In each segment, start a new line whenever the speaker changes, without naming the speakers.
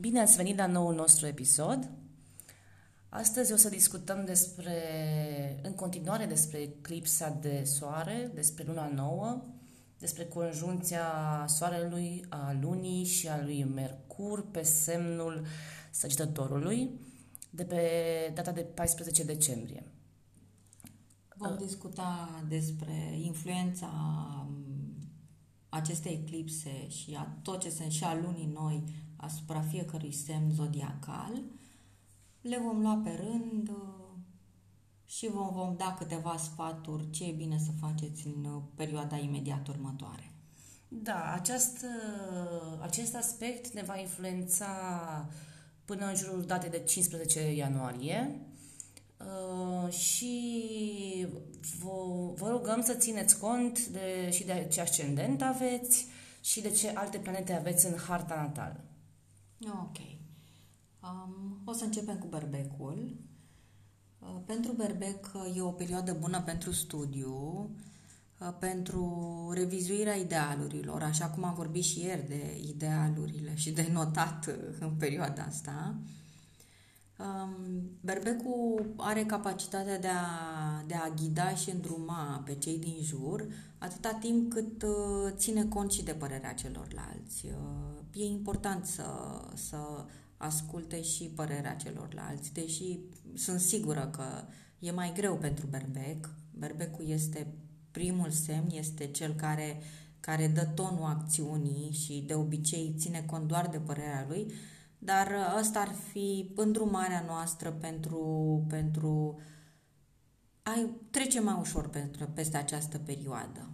Bine ați venit la noul nostru episod. Astăzi o să discutăm despre, în continuare despre eclipsa de soare, despre luna nouă, despre conjunția soarelui, a lunii și a lui Mercur pe semnul săgetătorului de pe data de 14 decembrie.
Vom discuta despre influența acestei eclipse și a tot ce sunt și a lunii noi asupra fiecărui semn zodiacal. Le vom lua pe rând uh, și vom, vom da câteva sfaturi ce e bine să faceți în uh, perioada imediat următoare.
Da, acest, uh, acest aspect ne va influența până în jurul datei de 15 ianuarie uh, și vă, vă rugăm să țineți cont de, și de ce ascendent aveți și de ce alte planete aveți în harta natală.
Ok. Um, o să începem cu berbecul. Uh, pentru berbec uh, e o perioadă bună pentru studiu, uh, pentru revizuirea idealurilor, așa cum am vorbit și ieri de idealurile și de notat uh, în perioada asta. Um, berbecul are capacitatea de a, de a ghida și îndruma pe cei din jur atâta timp cât uh, ține cont și de părerea celorlalți. Uh, e important să, să asculte și părerea celorlalți, deși sunt sigură că e mai greu pentru berbec. Berbecul este primul semn, este cel care, care dă tonul acțiunii și de obicei ține cont doar de părerea lui, dar ăsta ar fi îndrumarea noastră pentru, pentru a trece mai ușor pentru, peste această perioadă.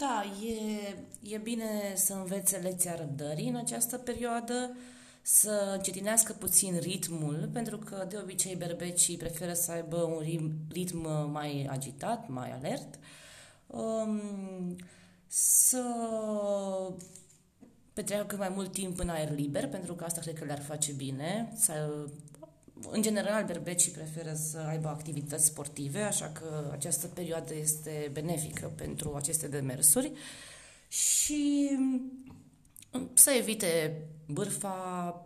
Da, e, e bine să învețe lecția răbdării în această perioadă, să încetinească puțin ritmul, pentru că de obicei berbecii preferă să aibă un ritm mai agitat, mai alert, um, să petreacă mai mult timp în aer liber, pentru că asta cred că le-ar face bine. Să, în general, berbecii preferă să aibă activități sportive, așa că această perioadă este benefică pentru aceste demersuri și să evite bârfa,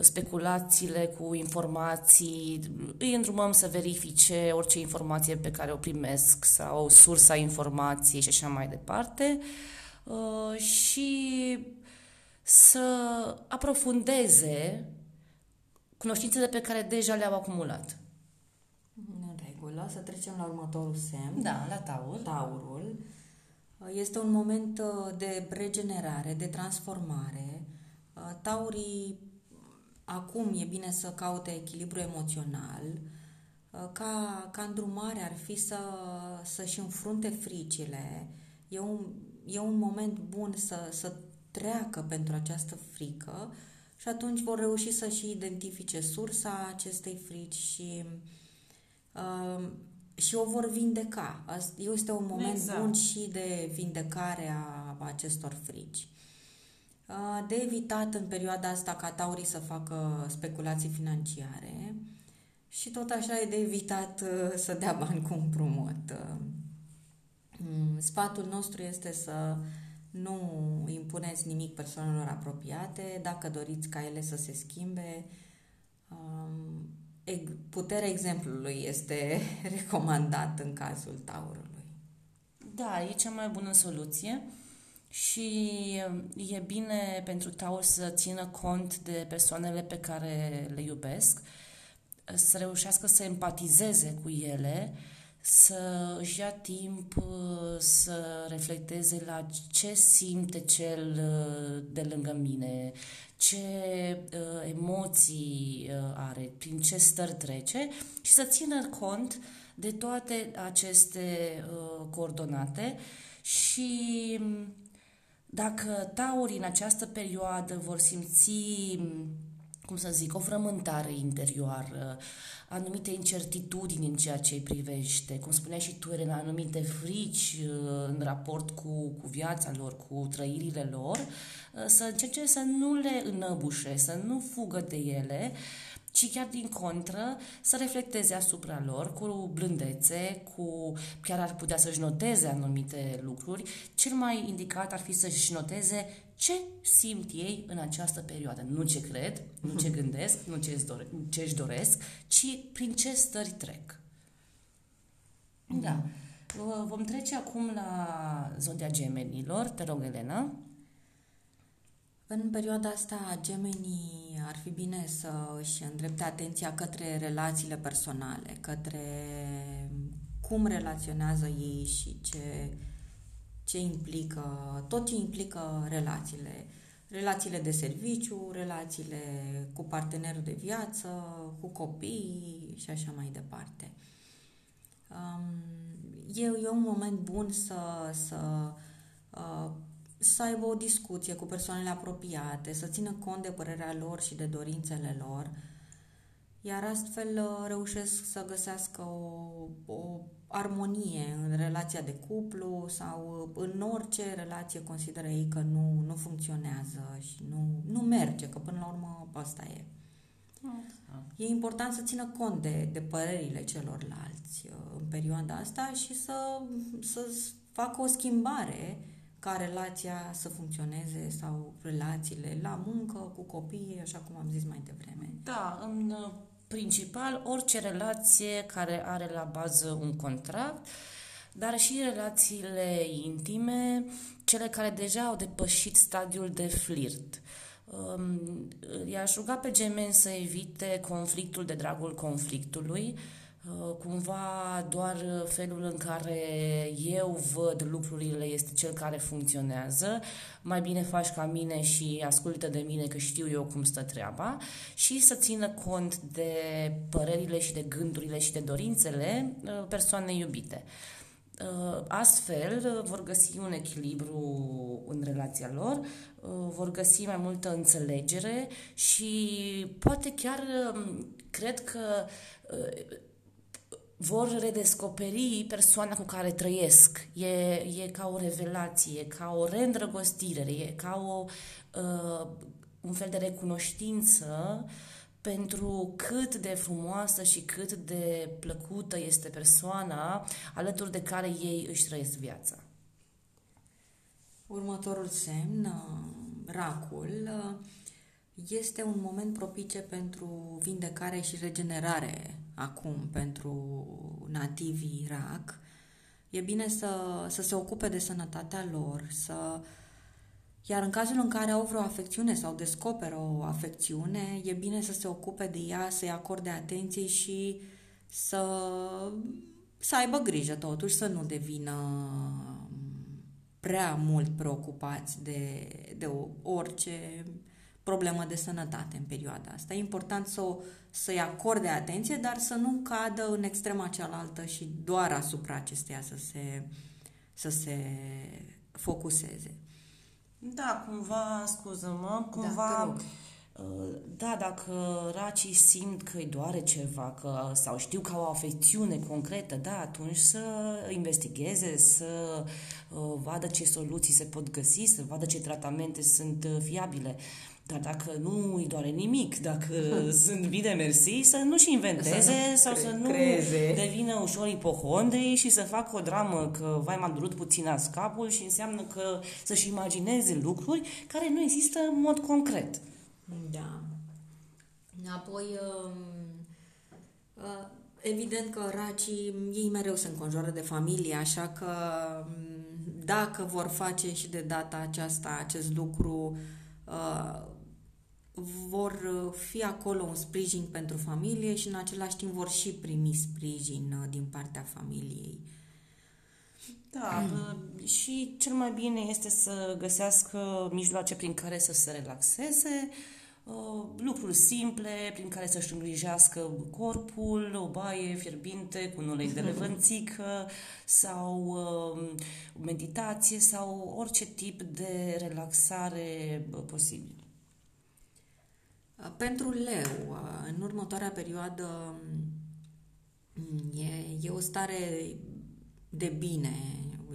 speculațiile cu informații, îi îndrumăm să verifice orice informație pe care o primesc sau sursa informației și așa mai departe. Uh, și să aprofundeze cunoștințele pe care deja le-au acumulat.
În regulă, să trecem la următorul semn.
Da, la taur.
Taurul. Este un moment uh, de regenerare, de transformare. Uh, taurii acum e bine să caute echilibru emoțional. Uh, ca, ca îndrumare ar fi să, să-și înfrunte fricile. E un, e un moment bun să, să treacă pentru această frică și atunci vor reuși să și identifice sursa acestei frici și, uh, și o vor vindeca. Este un moment exact. bun și de vindecare a acestor frici. Uh, de evitat în perioada asta ca taurii să facă speculații financiare și tot așa e de evitat uh, să dea bani cu împrumut. Uh, mm, sfatul nostru este să nu impuneți nimic persoanelor apropiate. Dacă doriți ca ele să se schimbe, um, puterea exemplului este recomandat în cazul taurului.
Da, e cea mai bună soluție și e bine pentru taur să țină cont de persoanele pe care le iubesc, să reușească să empatizeze cu ele, să își ia timp uh, să reflecteze la ce simte cel uh, de lângă mine, ce uh, emoții are, prin ce stări trece și să țină cont de toate aceste coordonate și um, dacă taurii în această perioadă vor simți cum să zic, o frământare interioară, anumite incertitudini în ceea ce îi privește, cum spuneai și tu, Elena, anumite frici uh, în raport cu, cu viața lor, cu trăirile lor, uh, să încerce să nu le înăbușe, să nu fugă de ele, ci chiar din contră să reflecteze asupra lor cu blândețe, cu chiar ar putea să-și noteze anumite lucruri. Cel mai indicat ar fi să-și noteze ce simt ei în această perioadă. Nu ce cred, nu ce gândesc, nu ce, dore, ce își doresc, ci prin ce stări trec. Da. Vom trece acum la zodia gemenilor. Te rog, Elena.
În perioada asta, gemenii ar fi bine să își îndrepte atenția către relațiile personale, către cum relaționează ei și ce, ce implică, tot ce implică relațiile. Relațiile de serviciu, relațiile cu partenerul de viață, cu copii și așa mai departe. Um, e, e un moment bun să, să uh, să aibă o discuție cu persoanele apropiate, să țină cont de părerea lor și de dorințele lor, iar astfel uh, reușesc să găsească o, o armonie în relația de cuplu sau uh, în orice relație consideră ei că nu, nu funcționează și nu, nu merge, că până la urmă asta e. E important să țină cont de, de părerile celorlalți uh, în perioada asta și să, să facă o schimbare ca relația să funcționeze sau relațiile la muncă, cu copii, așa cum am zis mai devreme.
Da, în uh, principal orice relație care are la bază un contract, dar și relațiile intime, cele care deja au depășit stadiul de flirt. Um, i-aș ruga pe gemeni să evite conflictul de dragul conflictului, Uh, cumva doar felul în care eu văd lucrurile este cel care funcționează, mai bine faci ca mine și ascultă de mine că știu eu cum stă treaba și să țină cont de părerile și de gândurile și de dorințele uh, persoanei iubite. Uh, astfel vor găsi un echilibru în relația lor, vor găsi mai multă înțelegere și poate chiar um, cred că vor redescoperi persoana cu care trăiesc. E, e ca o revelație, ca o reîndrăgostire, e ca o, uh, un fel de recunoștință pentru cât de frumoasă și cât de plăcută este persoana alături de care ei își trăiesc viața.
Următorul semn, uh, racul, uh, este un moment propice pentru vindecare și regenerare acum pentru nativii Irak. E bine să, să se ocupe de sănătatea lor, să iar în cazul în care au vreo afecțiune sau descoperă o afecțiune, e bine să se ocupe de ea, să-i acorde atenție și să, să aibă grijă totuși, să nu devină prea mult preocupați de, de orice problemă de sănătate în perioada asta. E important să o, să-i acorde atenție, dar să nu cadă în extrema cealaltă și doar asupra acesteia să se, să se focuseze.
Da, cumva, scuză-mă, da, cumva... Da, da, dacă racii simt că îi doare ceva că, sau știu că au o afecțiune concretă, da, atunci să investigheze, să uh, vadă ce soluții se pot găsi, să vadă ce tratamente sunt uh, fiabile. Dar dacă nu îi doare nimic, dacă sunt bine mersi, să nu-și inventeze să nu sau cre- să nu creze. devină ușor ipohondri și să facă o dramă că vai m-a durut puțin la capul și înseamnă că să-și imagineze lucruri care nu există în mod concret.
Da. Apoi, um, uh, evident că racii, ei mereu se înconjoară de familie, așa că um, dacă vor face și de data aceasta acest lucru, uh, vor uh, fi acolo un sprijin pentru familie și în același timp vor și primi sprijin uh, din partea familiei.
Da, uh, și cel mai bine este să găsească mijloace prin care să se relaxeze, lucruri simple prin care să-și îngrijească corpul, o baie fierbinte cu un ulei de levănțică sau meditație sau orice tip de relaxare posibil.
Pentru leu, în următoarea perioadă mm, e, e o stare de bine,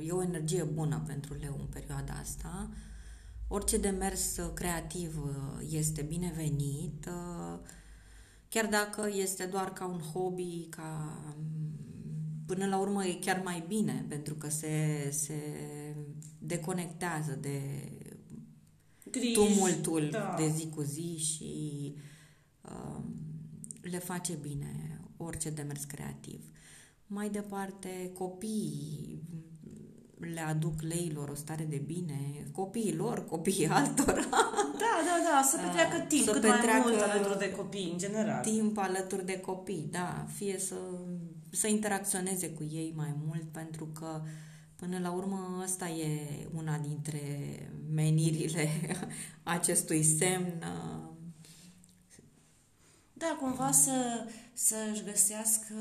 e o energie bună pentru leu în perioada asta. Orice demers creativ este binevenit, chiar dacă este doar ca un hobby, ca până la urmă e chiar mai bine pentru că se, se deconectează de Griji, tumultul da. de zi cu zi și uh, le face bine orice demers creativ. Mai departe, copiii le aduc leilor o stare de bine, copiii lor, copiii altora.
Da, da, da, să petreacă timp să cât petreacă mai mult alături de copii, în general.
Timp alături de copii, da, fie să, să interacționeze cu ei mai mult, pentru că Până la urmă, asta e una dintre menirile acestui semn
da, cumva să, să-și găsească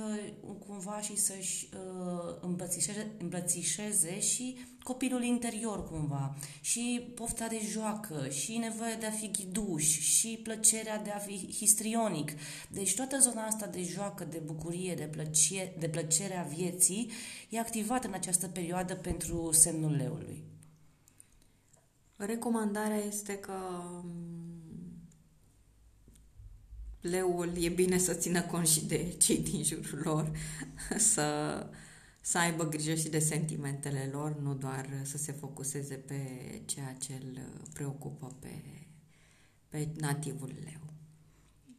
cumva și să-și uh, îmbrățișeze, îmbrățișeze și copilul interior cumva și pofta de joacă și nevoia de a fi ghiduș și plăcerea de a fi histrionic. Deci toată zona asta de joacă, de bucurie, de, plăcie, de plăcere a vieții e activată în această perioadă pentru semnul leului.
Recomandarea este că leul e bine să țină cont și de cei din jurul lor, să, să aibă grijă și de sentimentele lor, nu doar să se focuseze pe ceea ce îl preocupă pe, pe nativul leu.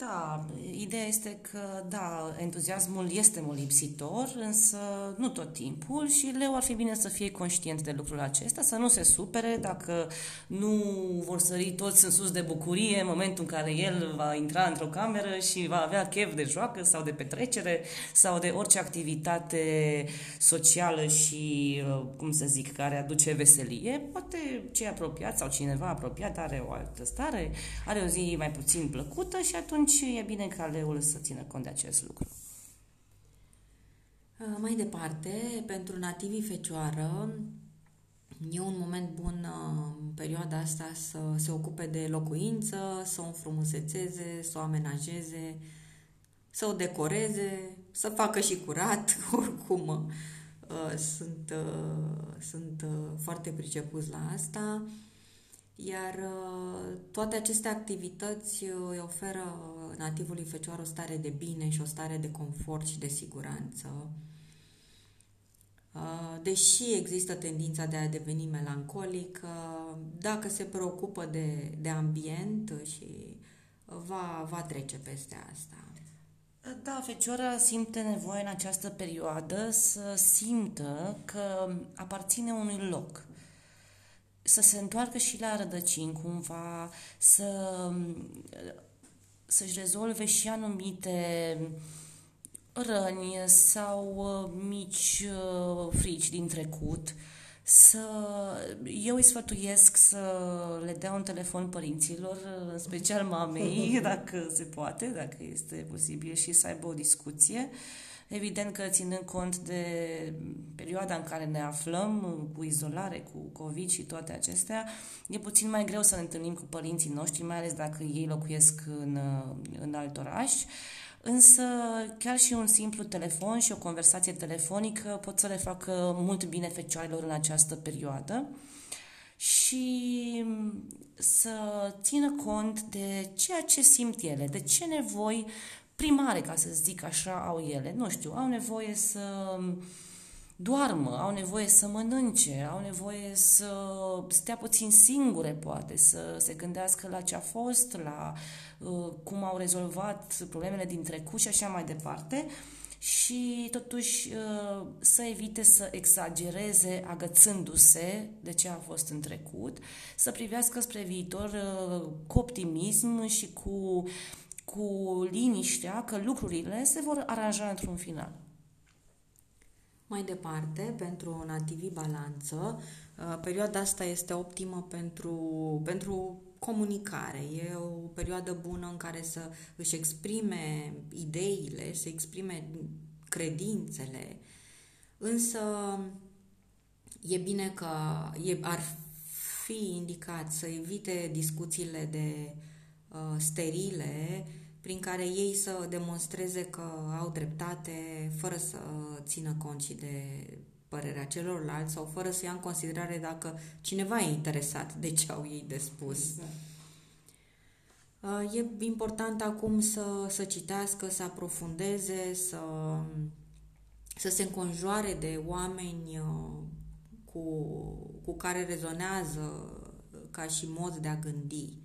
Da, ideea este că, da, entuziasmul este molipsitor, însă nu tot timpul și leu ar fi bine să fie conștient de lucrul acesta, să nu se supere dacă nu vor sări toți în sus de bucurie în momentul în care el va intra într-o cameră și va avea chef de joacă sau de petrecere sau de orice activitate socială și, uh, cum să zic, care aduce veselie. Poate cei apropiat sau cineva apropiat are o altă stare, are o zi mai puțin plăcută și atunci atunci e bine ca leul să țină cont de acest lucru.
Uh, mai departe, pentru nativii fecioară, e un moment bun uh, în perioada asta să se ocupe de locuință, să o înfrumusețeze, să o amenajeze, să o decoreze, să facă și curat, oricum uh, sunt, sunt foarte pricepuți la asta. Iar uh, toate aceste activități uh, îi oferă nativului fecioară o stare de bine și o stare de confort și de siguranță. Uh, deși există tendința de a deveni melancolic, dacă se preocupă de, de ambient și va, va trece peste asta.
Da, Fecioara simte nevoie în această perioadă să simtă că aparține unui loc să se întoarcă și la rădăcini cumva, să, să-și rezolve și anumite răni sau uh, mici uh, frici din trecut, să eu îi sfătuiesc să le dea un telefon părinților, în special mamei, dacă se poate, dacă este posibil și să aibă o discuție. Uh, Evident că ținând cont de perioada în care ne aflăm, cu izolare, cu COVID și toate acestea, e puțin mai greu să ne întâlnim cu părinții noștri, mai ales dacă ei locuiesc în, în alt oraș. Însă chiar și un simplu telefon și o conversație telefonică pot să le facă mult bine fecioarelor în această perioadă și să țină cont de ceea ce simt ele, de ce nevoi primare, ca să zic așa, au ele. Nu știu, au nevoie să doarmă, au nevoie să mănânce, au nevoie să stea puțin singure, poate, să se gândească la ce a fost, la uh, cum au rezolvat problemele din trecut și așa mai departe și totuși uh, să evite să exagereze agățându-se de ce a fost în trecut, să privească spre viitor uh, cu optimism și cu cu liniștea că lucrurile se vor aranja într-un final.
Mai departe, pentru nativii balanță, uh, perioada asta este optimă pentru, pentru comunicare. E o perioadă bună în care să își exprime ideile, să exprime credințele, însă e bine că e, ar fi indicat să evite discuțiile de uh, sterile prin care ei să demonstreze că au dreptate fără să țină cont și de părerea celorlalți sau fără să ia în considerare dacă cineva e interesat de ce au ei de spus. Exact. Uh, e important acum să, să citească, să aprofundeze, să, să se înconjoare de oameni uh, cu, cu care rezonează ca și mod de a gândi.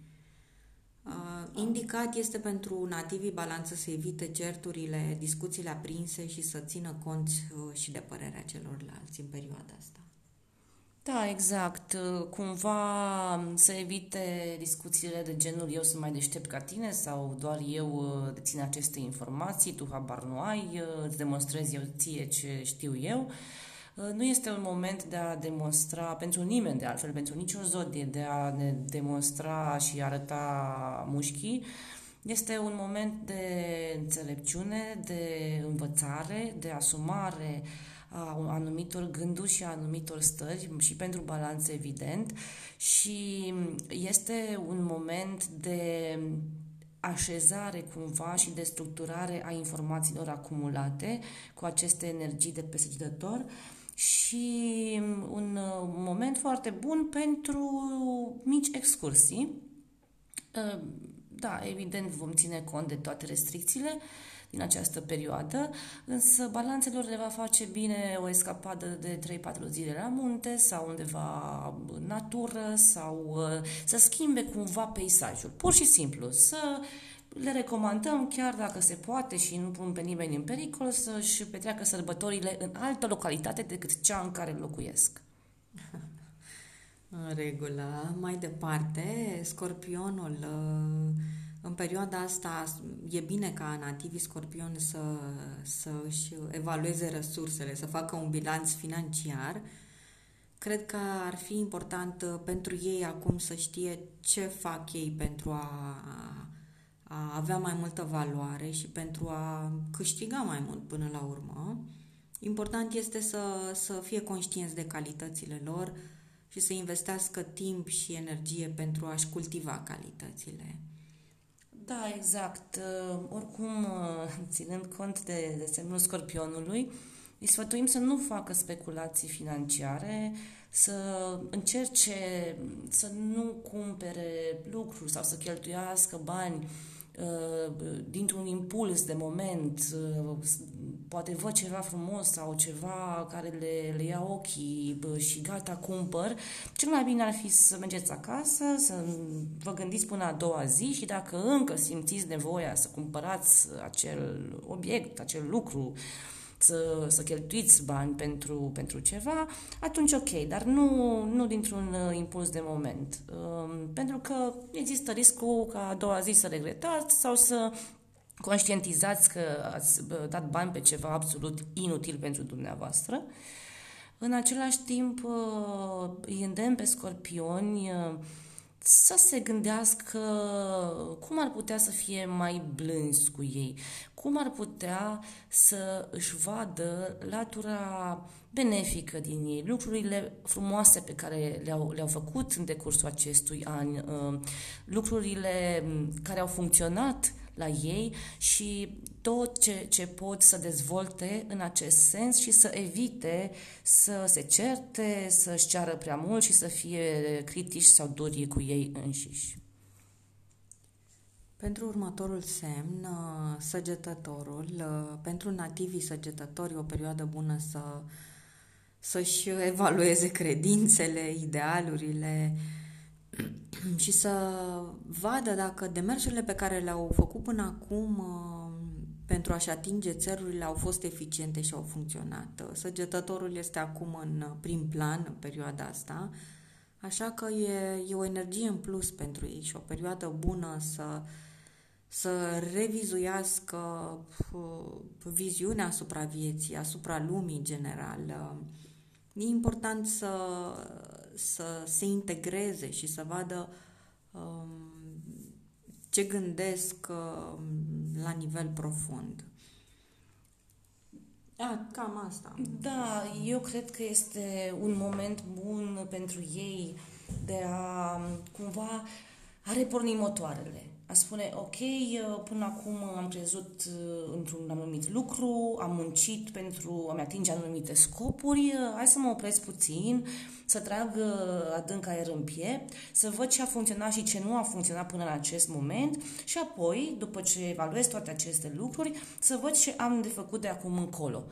Uh, indicat este pentru nativii balanță să evite certurile, discuțiile aprinse și să țină cont uh, și de părerea celorlalți în perioada asta.
Da, exact. Cumva să evite discuțiile de genul eu sunt mai deștept ca tine sau doar eu uh, dețin aceste informații, tu habar nu ai, uh, îți demonstrez eu ție ce știu eu. Uh, nu este un moment de a demonstra, pentru nimeni de altfel, pentru niciun zodie, de a ne demonstra și arăta mușchii. Este un moment de înțelepciune, de învățare, de asumare a anumitor gânduri și a anumitor stări și pentru balanță evident și este un moment de așezare cumva și de structurare a informațiilor acumulate cu aceste energii de pe săgetător și un moment foarte bun pentru mici excursii. Da, evident vom ține cont de toate restricțiile, din această perioadă, însă balanțelor le va face bine o escapadă de 3-4 zile la munte sau undeva în natură sau uh, să schimbe cumva peisajul. Pur și simplu, să le recomandăm, chiar dacă se poate și nu pun pe nimeni în pericol, să-și petreacă sărbătorile în altă localitate decât cea în care locuiesc.
În regulă. Mai departe, scorpionul uh în perioada asta e bine ca nativii scorpion să, să își evalueze resursele, să facă un bilanț financiar. Cred că ar fi important uh, pentru ei acum să știe ce fac ei pentru a, a avea mai multă valoare și pentru a câștiga mai mult până la urmă. Important este să, să fie conștienți de calitățile lor și să investească timp și energie pentru a-și cultiva calitățile.
Da, exact. Uh, oricum, uh, ținând cont de, de semnul scorpionului, îi sfătuim să nu facă speculații financiare, să încerce să nu cumpere lucruri sau să cheltuiască bani uh, dintr-un impuls de moment, poate văd ceva frumos sau ceva care le, le ia ochii și gata, cumpăr, cel mai bine ar fi să mergeți acasă, să vă gândiți până a doua zi și dacă încă simțiți nevoia să cumpărați acel obiect, acel lucru, să, să cheltuiți bani pentru, pentru ceva, atunci ok, dar nu, nu dintr-un uh, impuls de moment. Um, pentru că există riscul ca a doua zi să regretați sau să conștientizați că ați dat bani pe ceva absolut inutil pentru dumneavoastră. În același timp, îi îndemn pe scorpioni să se gândească cum ar putea să fie mai blânzi cu ei, cum ar putea să își vadă latura benefică din ei, lucrurile frumoase pe care le-au, le-au făcut în decursul acestui an, lucrurile care au funcționat la ei și tot ce, ce pot să dezvolte în acest sens și să evite să se certe, să-și ceară prea mult și să fie critici sau duri cu ei înșiși.
Pentru următorul semn, uh, săgetătorul, uh, pentru nativii săgetători, o perioadă bună să, să-și evalueze credințele, idealurile, și să vadă dacă demersurile pe care le-au făcut până acum uh, pentru a-și atinge țelurile au fost eficiente și au funcționat. Săgetătorul este acum în prim plan în perioada asta, așa că e, e o energie în plus pentru ei și o perioadă bună să, să revizuiască uh, viziunea asupra vieții, asupra lumii în general. E important să, să se integreze și să vadă um, ce gândesc um, la nivel profund. A, cam asta.
Da, eu cred că este un moment bun pentru ei de a cumva a reporni motoarele a spune, ok, până acum am crezut uh, într-un anumit lucru, am muncit pentru a-mi atinge anumite scopuri, uh, hai să mă opresc puțin, să trag uh, adânc aer în piept, să văd ce a funcționat și ce nu a funcționat până în acest moment și apoi, după ce evaluez toate aceste lucruri, să văd ce am de făcut de acum încolo.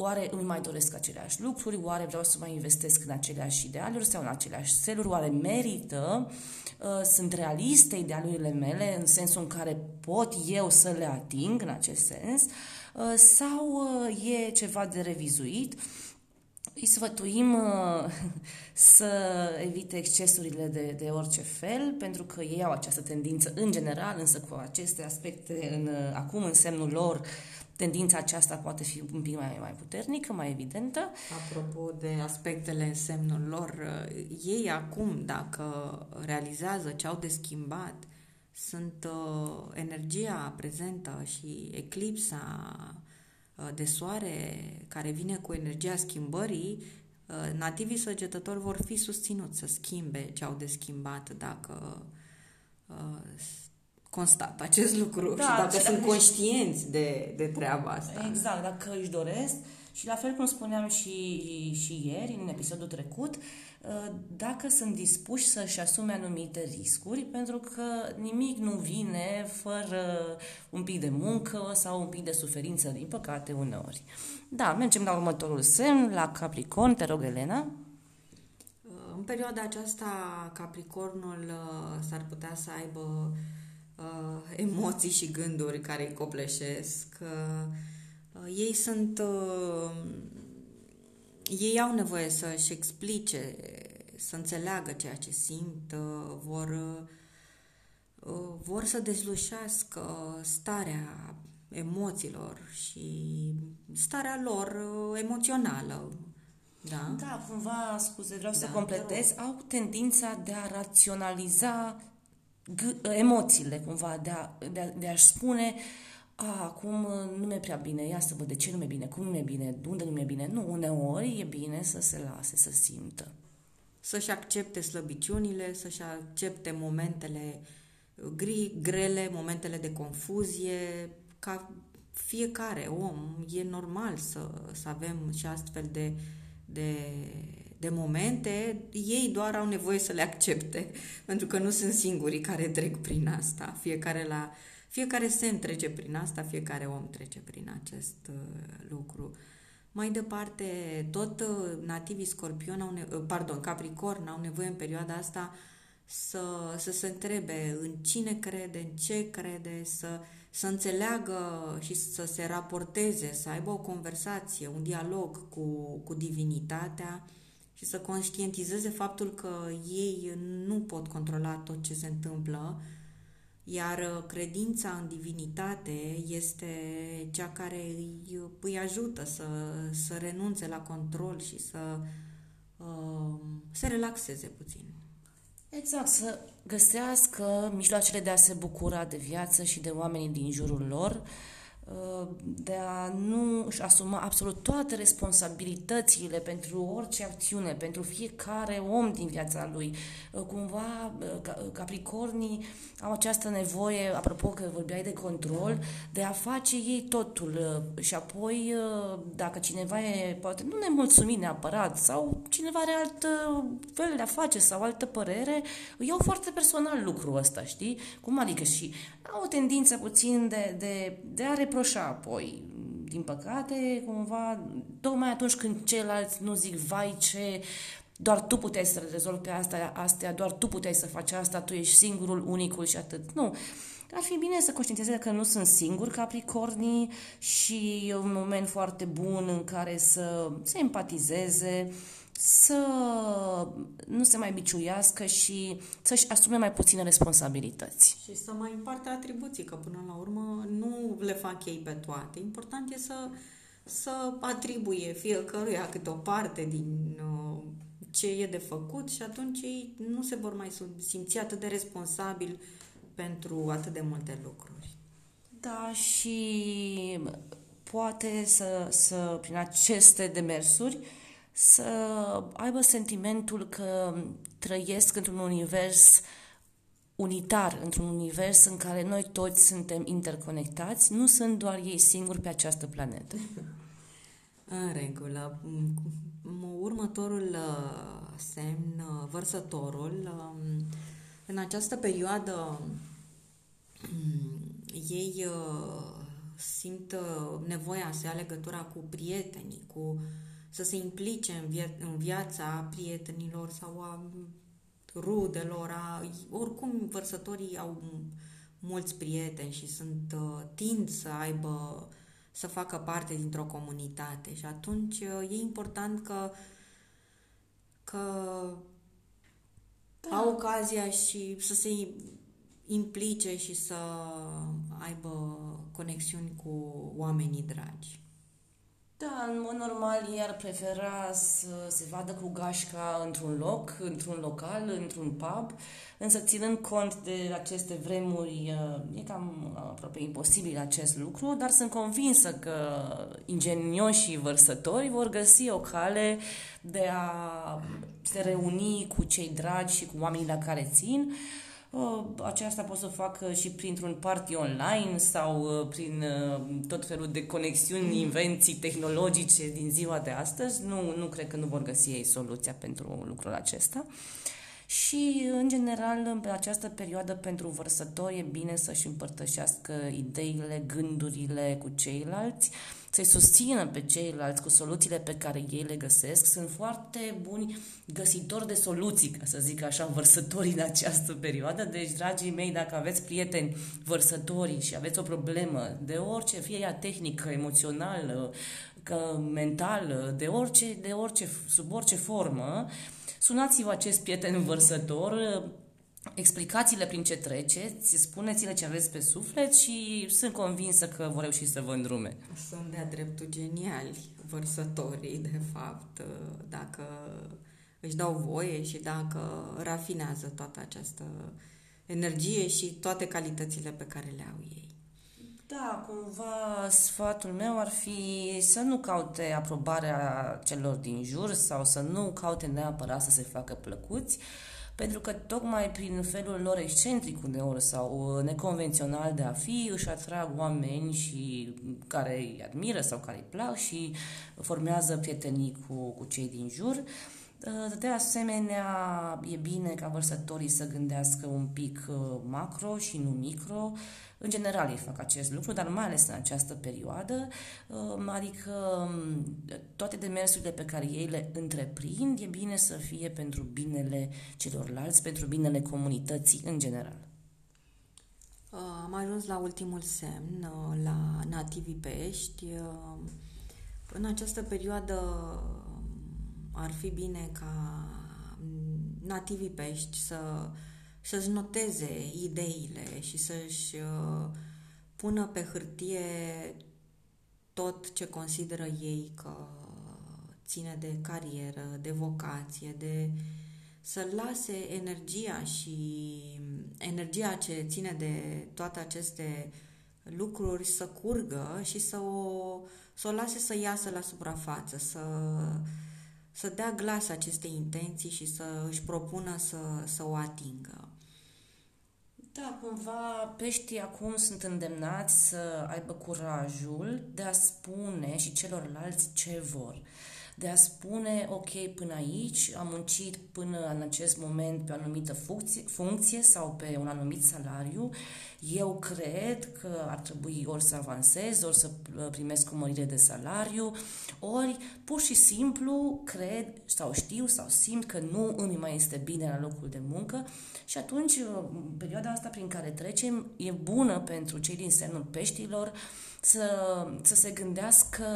Oare îmi mai doresc aceleași lucruri? Oare vreau să mai investesc în aceleași idealuri sau în aceleași seluri? Oare merită? Uh, sunt realiste idealurile mele în sensul în care pot eu să le ating în acest sens? Uh, sau uh, e ceva de revizuit? Îi sfătuim să evite excesurile de, de orice fel, pentru că ei au această tendință în general, însă cu aceste aspecte în, acum în semnul lor tendința aceasta poate fi un pic mai, mai puternică, mai evidentă.
Apropo de aspectele în semnul lor, uh, ei acum, dacă realizează ce au de schimbat, sunt uh, energia prezentă și eclipsa uh, de soare care vine cu energia schimbării, uh, nativii săgetători vor fi susținuți să schimbe ce au de schimbat dacă uh, constat acest lucru da, și dacă și sunt conștienți de, de treaba asta.
Exact, dacă își doresc și la fel cum spuneam și, și ieri, în episodul trecut, uh, dacă sunt dispuși să-și asume anumite riscuri, pentru că nimic nu vine fără un pic de muncă sau un pic de suferință, din păcate, uneori. Da, mergem la următorul semn, la Capricorn, te rog, Elena.
Uh, în perioada aceasta, Capricornul uh, s-ar putea să aibă uh, emoții și gânduri care îi copleșesc. Uh, uh, ei sunt... Uh, ei au nevoie să-și explice, să înțeleagă ceea ce simt, uh, vor, uh, vor să dezlușească starea emoțiilor și starea lor uh, emoțională.
Da, da cumva, scuze, vreau da, să completez, au tendința de a raționaliza emoțiile, cumva, de, a, de, a, de a-și spune a, acum nu mi-e prea bine, ia să văd de ce nu mi-e bine, cum nu mi-e bine, unde nu mi-e bine. Nu, uneori e bine să se lase, să simtă.
Să-și accepte slăbiciunile, să-și accepte momentele gri, grele, momentele de confuzie, ca fiecare om, e normal să, să avem și astfel de, de de momente, ei doar au nevoie să le accepte, pentru că nu sunt singurii care trec prin asta. Fiecare, la, fiecare semn trece prin asta, fiecare om trece prin acest uh, lucru. Mai departe, tot uh, nativii scorpion au ne- uh, pardon, capricorn au nevoie în perioada asta să, să se întrebe în cine crede, în ce crede, să, să înțeleagă și să se raporteze, să aibă o conversație, un dialog cu, cu divinitatea, și să conștientizeze faptul că ei nu pot controla tot ce se întâmplă, iar uh, credința în divinitate este cea care îi, îi ajută să, să renunțe la control și să uh, se relaxeze puțin.
Exact, să găsească mijloacele de a se bucura de viață și de oamenii din jurul lor, uh, de a nu își asuma absolut toate responsabilitățile pentru orice acțiune, pentru fiecare om din viața lui. Cumva Capricornii au această nevoie, apropo că vorbeai de control, de a face ei totul și apoi dacă cineva e poate nu nemulțumit neapărat sau cineva are alt fel de a face sau altă părere, iau foarte personal lucrul ăsta, știi? Cum adică și au o tendință puțin de, de, de a reproșa apoi. Din păcate, cumva, tocmai atunci când ceilalți nu zic, vai ce, doar tu puteai să rezolvi pe asta, astea, doar tu puteai să faci asta, tu ești singurul, unicul și atât. Nu. Ar fi bine să conștientizeze că nu sunt singur capricornii și e un moment foarte bun în care să se empatizeze, să nu se mai biciuiască și să-și asume mai puține responsabilități.
Și să mai împartă atribuții, că până la urmă nu le fac ei pe toate. Important e să, să atribuie fiecăruia câte o parte din uh, ce e de făcut și atunci ei nu se vor mai simți atât de responsabili pentru atât de multe lucruri.
Da, și poate să, să prin aceste demersuri, să aibă sentimentul că trăiesc într-un univers unitar, într-un univers în care noi toți suntem interconectați, nu sunt doar ei singuri pe această planetă.
În regulă. Următorul uh, semn, uh, vărsătorul, um, în această perioadă um, ei uh, simt uh, nevoia să ia legătura cu prietenii, cu să se implice în, via- în viața prietenilor sau a rudelor, a, oricum vărsătorii au mulți prieteni și sunt uh, tind să aibă să facă parte dintr-o comunitate și atunci uh, e important că că da. au ocazia și să se implice și să aibă conexiuni cu oamenii dragi.
Da, în mod normal ei ar prefera să se vadă cu gașca într-un loc, într-un local, într-un pub, însă ținând cont de aceste vremuri, e cam aproape imposibil acest lucru, dar sunt convinsă că ingenioșii vărsători vor găsi o cale de a se reuni cu cei dragi și cu oamenii la care țin, aceasta pot să facă și printr-un party online sau uh, prin uh, tot felul de conexiuni, invenții tehnologice din ziua de astăzi. Nu, nu cred că nu vor găsi ei soluția pentru lucrul acesta. Și, în general, în această perioadă pentru vărsători e bine să-și împărtășească ideile, gândurile cu ceilalți, să-i susțină pe ceilalți cu soluțiile pe care ei le găsesc. Sunt foarte buni găsitori de soluții, ca să zic așa, vărsătorii în această perioadă. Deci, dragii mei, dacă aveți prieteni vărsători și aveți o problemă de orice, fie ea tehnică, emoțională, mentală, de orice, de orice, sub orice formă, sunați-vă acest prieten vărsător, explicați-le prin ce treceți, spuneți-le ce aveți pe suflet și sunt convinsă că vor reuși să vă îndrume.
Sunt de-a dreptul geniali vărsătorii, de fapt, dacă își dau voie și dacă rafinează toată această energie și toate calitățile pe care le au ei.
Da, cumva sfatul meu ar fi să nu caute aprobarea celor din jur sau să nu caute neapărat să se facă plăcuți, pentru că tocmai prin felul lor excentric uneori sau neconvențional de a fi își atrag oameni și care îi admiră sau care îi plac și formează prietenii cu, cu cei din jur. De asemenea, e bine ca vărsătorii să gândească un pic uh, macro și nu micro, în general ei fac acest lucru, dar mai ales în această perioadă, um, adică um, toate demersurile pe care ei le întreprind, e bine să fie pentru binele celorlalți, pentru binele comunității în general.
Uh, am ajuns la ultimul semn, uh, la nativii pești. Uh, în această perioadă ar fi bine ca nativii pești să să-și noteze ideile și să-și uh, pună pe hârtie tot ce consideră ei că ține de carieră, de vocație, de să lase energia și energia ce ține de toate aceste lucruri să curgă și să o, să o lase să iasă la suprafață, să, să dea glas acestei intenții și să își propună să, să o atingă.
Da, cumva peștii acum sunt îndemnați să aibă curajul de a spune și celorlalți ce vor de a spune, ok, până aici am muncit până în acest moment pe o anumită funcție, funcție sau pe un anumit salariu, eu cred că ar trebui ori să avansez, ori să primesc o mărire de salariu, ori pur și simplu cred sau știu sau simt că nu îmi mai este bine la locul de muncă și atunci perioada asta prin care trecem e bună pentru cei din semnul peștilor să, să se gândească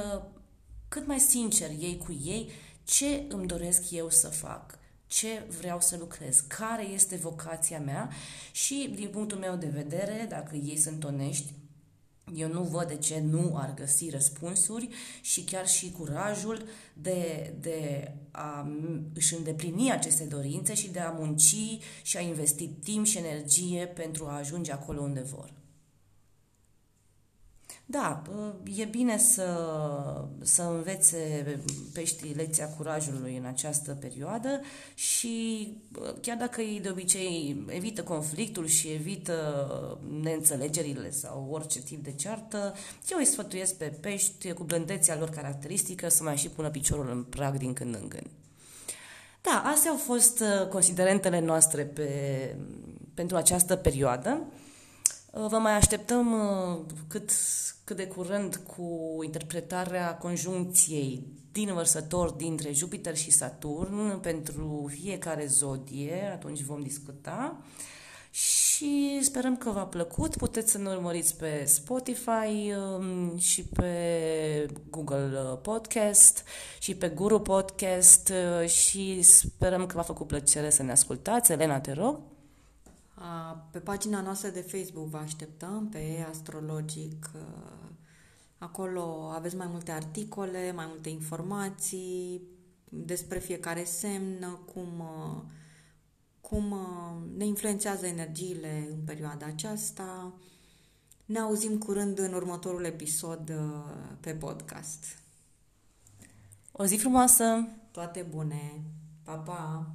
cât mai sincer ei cu ei ce îmi doresc eu să fac, ce vreau să lucrez, care este vocația mea și, din punctul meu de vedere, dacă ei sunt onești, eu nu văd de ce nu ar găsi răspunsuri și chiar și curajul de, de a își îndeplini aceste dorințe și de a munci și a investi timp și energie pentru a ajunge acolo unde vor. Da, e bine să, să învețe peștii lecția curajului în această perioadă și chiar dacă ei de obicei evită conflictul și evită neînțelegerile sau orice tip de ceartă, eu îi sfătuiesc pe pești cu blândețea lor caracteristică să mai și pună piciorul în prag din când în când. Da, astea au fost considerentele noastre pe, pentru această perioadă. Vă mai așteptăm cât, cât de curând cu interpretarea conjuncției din vărsător dintre Jupiter și Saturn pentru fiecare zodie, atunci vom discuta. Și sperăm că v-a plăcut. Puteți să ne urmăriți pe Spotify um, și pe Google Podcast și pe Guru Podcast și sperăm că v-a făcut plăcere să ne ascultați. Elena, te rog.
Pe pagina noastră de Facebook vă așteptăm, pe Astrologic. Acolo aveți mai multe articole, mai multe informații despre fiecare semn, cum, cum ne influențează energiile în perioada aceasta. Ne auzim curând în următorul episod pe podcast.
O zi frumoasă!
Toate bune! Pa, pa!